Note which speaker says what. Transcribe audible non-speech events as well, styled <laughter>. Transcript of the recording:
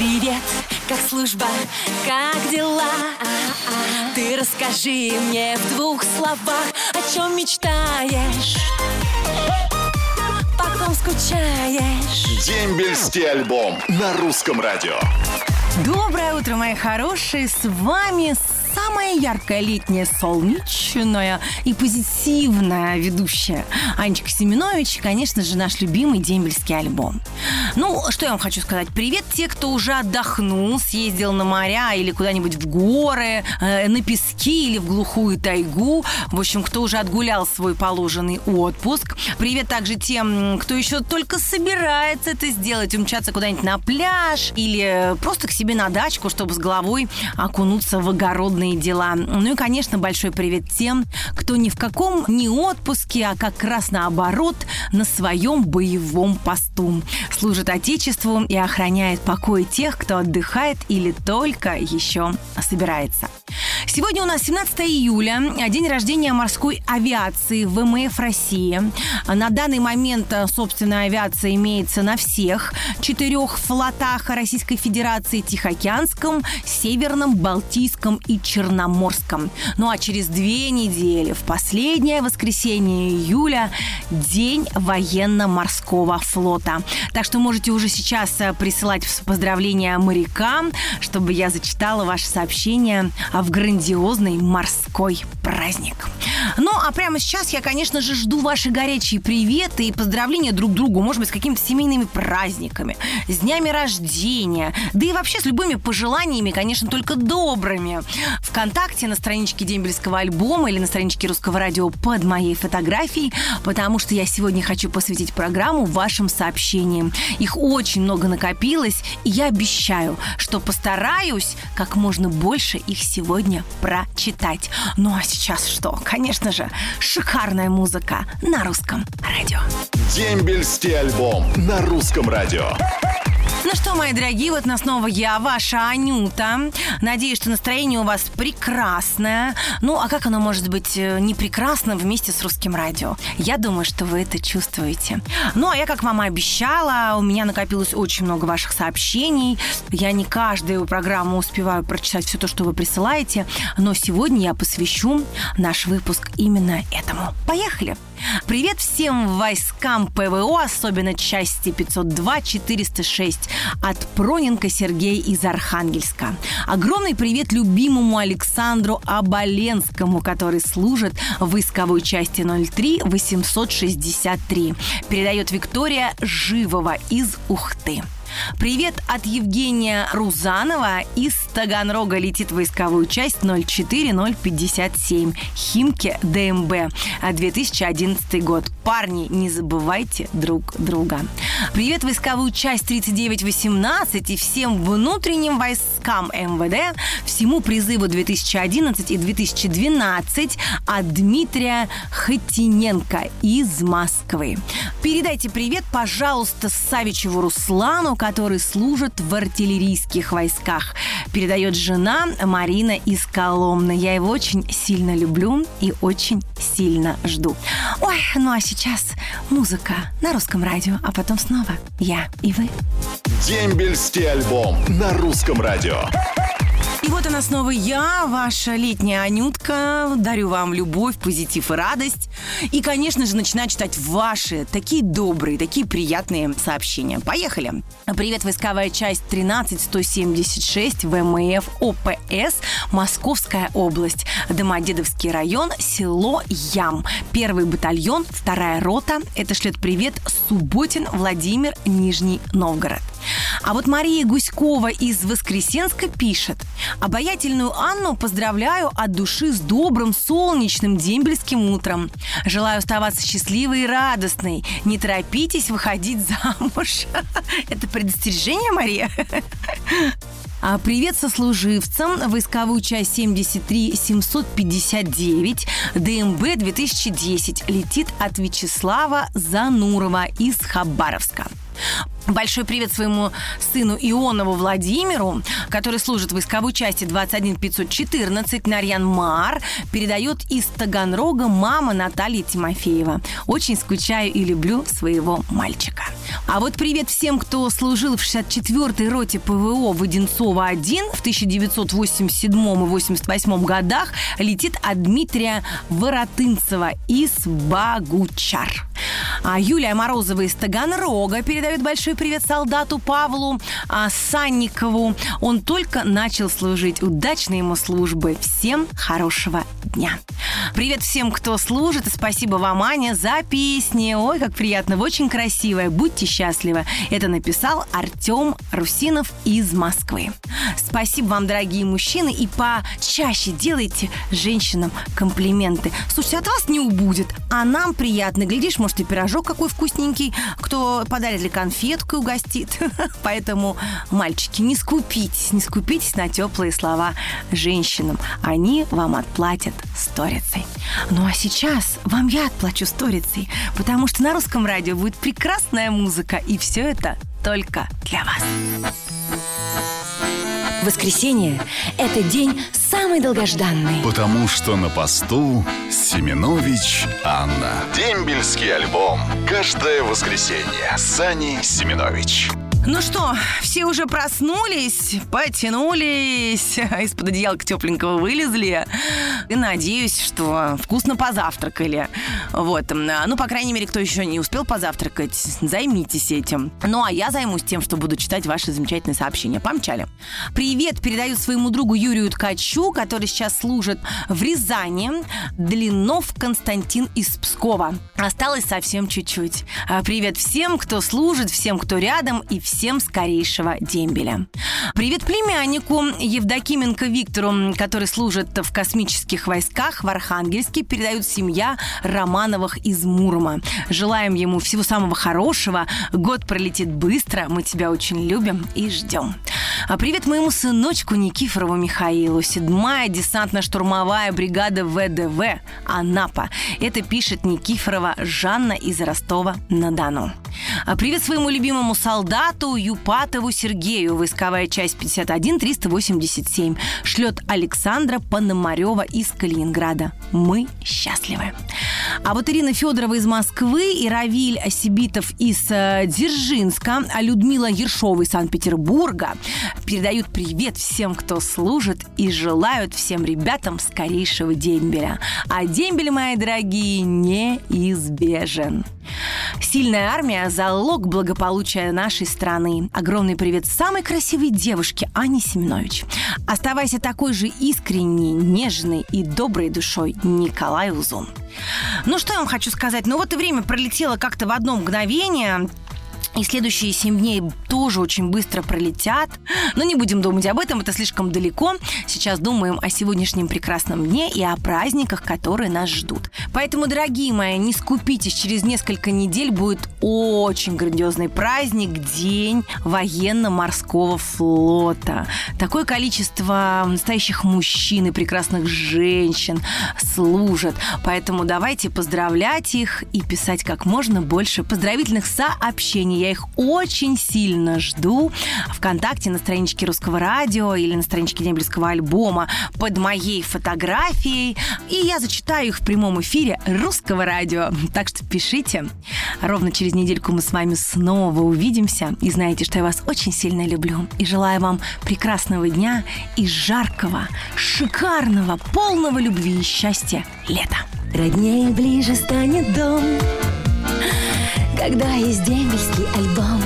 Speaker 1: Привет, как служба, как дела? Ты расскажи мне в двух словах, о чем мечтаешь? Потом скучаешь.
Speaker 2: Дембельский альбом на русском радио.
Speaker 3: Доброе утро, мои хорошие! С вами самая яркая летняя, солнечная и позитивная ведущая Анечка Семенович, и, конечно же, наш любимый дембельский альбом. Ну, что я вам хочу сказать? Привет те, кто уже отдохнул, съездил на моря или куда-нибудь в горы, э, на пески или в глухую тайгу. В общем, кто уже отгулял свой положенный отпуск. Привет также тем, кто еще только собирается это сделать, умчаться куда-нибудь на пляж или просто к себе на дачку, чтобы с головой окунуться в огородный дела. Ну и, конечно, большой привет тем, кто ни в каком не отпуске, а как раз наоборот на своем боевом посту. Служит Отечеству и охраняет покой тех, кто отдыхает или только еще собирается. Сегодня у нас 17 июля, день рождения морской авиации ВМФ России. На данный момент собственная авиация имеется на всех четырех флотах Российской Федерации Тихоокеанском, Северном, Балтийском и Черноморском. Ну а через две недели, в последнее воскресенье июля, день военно-морского флота. Так что можете уже сейчас э, присылать поздравления морякам, чтобы я зачитала ваше сообщение в грандиозный морской праздник. Ну, а прямо сейчас я, конечно же, жду ваши горячие приветы и поздравления друг другу, может быть, с какими-то семейными праздниками, с днями рождения, да и вообще с любыми пожеланиями, конечно, только добрыми. Вконтакте на страничке Дембельского альбома или на страничке Русского радио под моей фотографией, потому что я сегодня хочу посвятить программу вашим сообщениям. Их очень много накопилось, и я обещаю, что постараюсь как можно больше их сегодня прочитать. Ну а сейчас что? Конечно же, шикарная музыка на русском радио.
Speaker 2: Дембельский альбом на русском радио.
Speaker 3: Ну что, мои дорогие, вот на снова я, ваша Анюта. Надеюсь, что настроение у вас прекрасное. Ну, а как оно может быть э, не прекрасным вместе с русским радио? Я думаю, что вы это чувствуете. Ну, а я, как мама обещала, у меня накопилось очень много ваших сообщений. Я не каждую программу успеваю прочитать все то, что вы присылаете, но сегодня я посвящу наш выпуск именно этому. Поехали! Привет всем войскам ПВО, особенно части 502-406 от Проненко Сергея из Архангельска. Огромный привет любимому Александру Аболенскому, который служит в войсковой части 03 863. Передает Виктория Живова из Ухты. Привет от Евгения Рузанова. Из Таганрога летит войсковую часть 04057. Химки ДМБ. 2011 год. Парни, не забывайте друг друга. Привет войсковую часть 3918 и всем внутренним войскам МВД, всему призыву 2011 и 2012 от Дмитрия Хатиненко из Москвы. Передайте привет, пожалуйста, Савичеву Руслану, который служит в артиллерийских войсках. Передает жена Марина из Коломны. Я его очень сильно люблю и очень сильно жду. Ой, ну а сейчас музыка на русском радио, а потом снова я и вы.
Speaker 2: Дембельский альбом на русском радио.
Speaker 3: И вот она снова я, ваша летняя Анютка. Дарю вам любовь, позитив и радость. И, конечно же, начинаю читать ваши такие добрые, такие приятные сообщения. Поехали. Привет, войсковая часть 13176 ВМФ ОПС, Московская область, Домодедовский район, село Ям. Первый батальон, вторая рота. Это шлет привет Субботин Владимир Нижний Новгород. А вот Мария Гуськова из Воскресенска пишет. Обаятельную Анну поздравляю от души с добрым, солнечным дембельским утром. Желаю оставаться счастливой и радостной. Не торопитесь выходить замуж. <laughs> Это предостережение, Мария? <laughs> А привет сослуживцам. Войсковую часть 73 759 ДМБ 2010 летит от Вячеслава Занурова из Хабаровска. Большой привет своему сыну Ионову Владимиру, который служит в войсковой части 21514. Нарьян Мар передает из Таганрога мама Наталья Тимофеева. Очень скучаю и люблю своего мальчика. А вот привет всем, кто служил в 64-й роте ПВО в Одинцово-1 в 1987 и 88 годах, летит от Дмитрия Воротынцева из Багучар. А Юлия Морозова из Таганрога передает большой привет солдату Павлу а, Санникову. Он только начал служить. Удачной ему службы. Всем хорошего дня. Привет всем, кто служит. И спасибо вам, Аня, за песни. Ой, как приятно. Вы очень красивая. Будьте счастливы. Это написал Артем Русинов из Москвы. Спасибо вам, дорогие мужчины. И почаще делайте женщинам комплименты. Слушайте, от вас не убудет. А нам приятно. Глядишь, может, и пирожок какой вкусненький. Кто подарит ли конфетку и угостит. <laughs> Поэтому, мальчики, не скупитесь, не скупитесь на теплые слова женщинам. Они вам отплатят сторицей. Ну а сейчас вам я отплачу сторицей, потому что на русском радио будет прекрасная музыка, и все это только для вас.
Speaker 1: Воскресенье – это день самый долгожданный.
Speaker 2: Потому что на посту Семенович Анна. Дембельский альбом. Каждое воскресенье. Сани Семенович.
Speaker 3: Ну что, все уже проснулись, потянулись, из-под одеялка тепленького вылезли. И надеюсь, что вкусно позавтракали. Вот. Ну, по крайней мере, кто еще не успел позавтракать, займитесь этим. Ну, а я займусь тем, что буду читать ваши замечательные сообщения. Помчали. Привет передаю своему другу Юрию Ткачу, который сейчас служит в Рязани. Длиннов Константин из Пскова. Осталось совсем чуть-чуть. А, привет всем, кто служит, всем, кто рядом и всем скорейшего дембеля. Привет племяннику Евдокименко Виктору, который служит в космических войсках в Архангельске, передают семья Романовых из Мурома. Желаем ему всего самого хорошего. Год пролетит быстро. Мы тебя очень любим и ждем. А привет моему сыночку Никифорову Михаилу. Седьмая десантно-штурмовая бригада ВДВ Анапа. Это пишет Никифорова Жанна из Ростова-на-Дону. А привет своему любимому солдату Юпатову Сергею. Войсковая часть 51-387. Шлет Александра Пономарева из Калининграда. Мы счастливы. А вот Ирина Федорова из Москвы и Равиль Осибитов из э, Дзержинска, а Людмила Ершова из Санкт-Петербурга передают привет всем, кто служит и желают всем ребятам скорейшего дембеля. А дембель, мои дорогие, неизбежен. Сильная армия – залог благополучия нашей страны. Огромный привет самой красивой девушке Ане Семенович. Оставайся такой же искренней, нежной и доброй душой, Николай Узун. Ну, что я вам хочу сказать? Ну, вот и время пролетело как-то в одно мгновение. И следующие семь дней тоже очень быстро пролетят. Но не будем думать об этом, это слишком далеко. Сейчас думаем о сегодняшнем прекрасном дне и о праздниках, которые нас ждут. Поэтому, дорогие мои, не скупитесь, через несколько недель будет очень грандиозный праздник, День военно-морского флота. Такое количество настоящих мужчин и прекрасных женщин служат. Поэтому давайте поздравлять их и писать как можно больше поздравительных сообщений я их очень сильно жду. Вконтакте на страничке Русского радио или на страничке Дембельского альбома под моей фотографией. И я зачитаю их в прямом эфире Русского радио. Так что пишите. Ровно через недельку мы с вами снова увидимся. И знаете, что я вас очень сильно люблю. И желаю вам прекрасного дня и жаркого, шикарного, полного любви и счастья лета.
Speaker 1: Роднее ближе станет дом когда есть дембельский альбом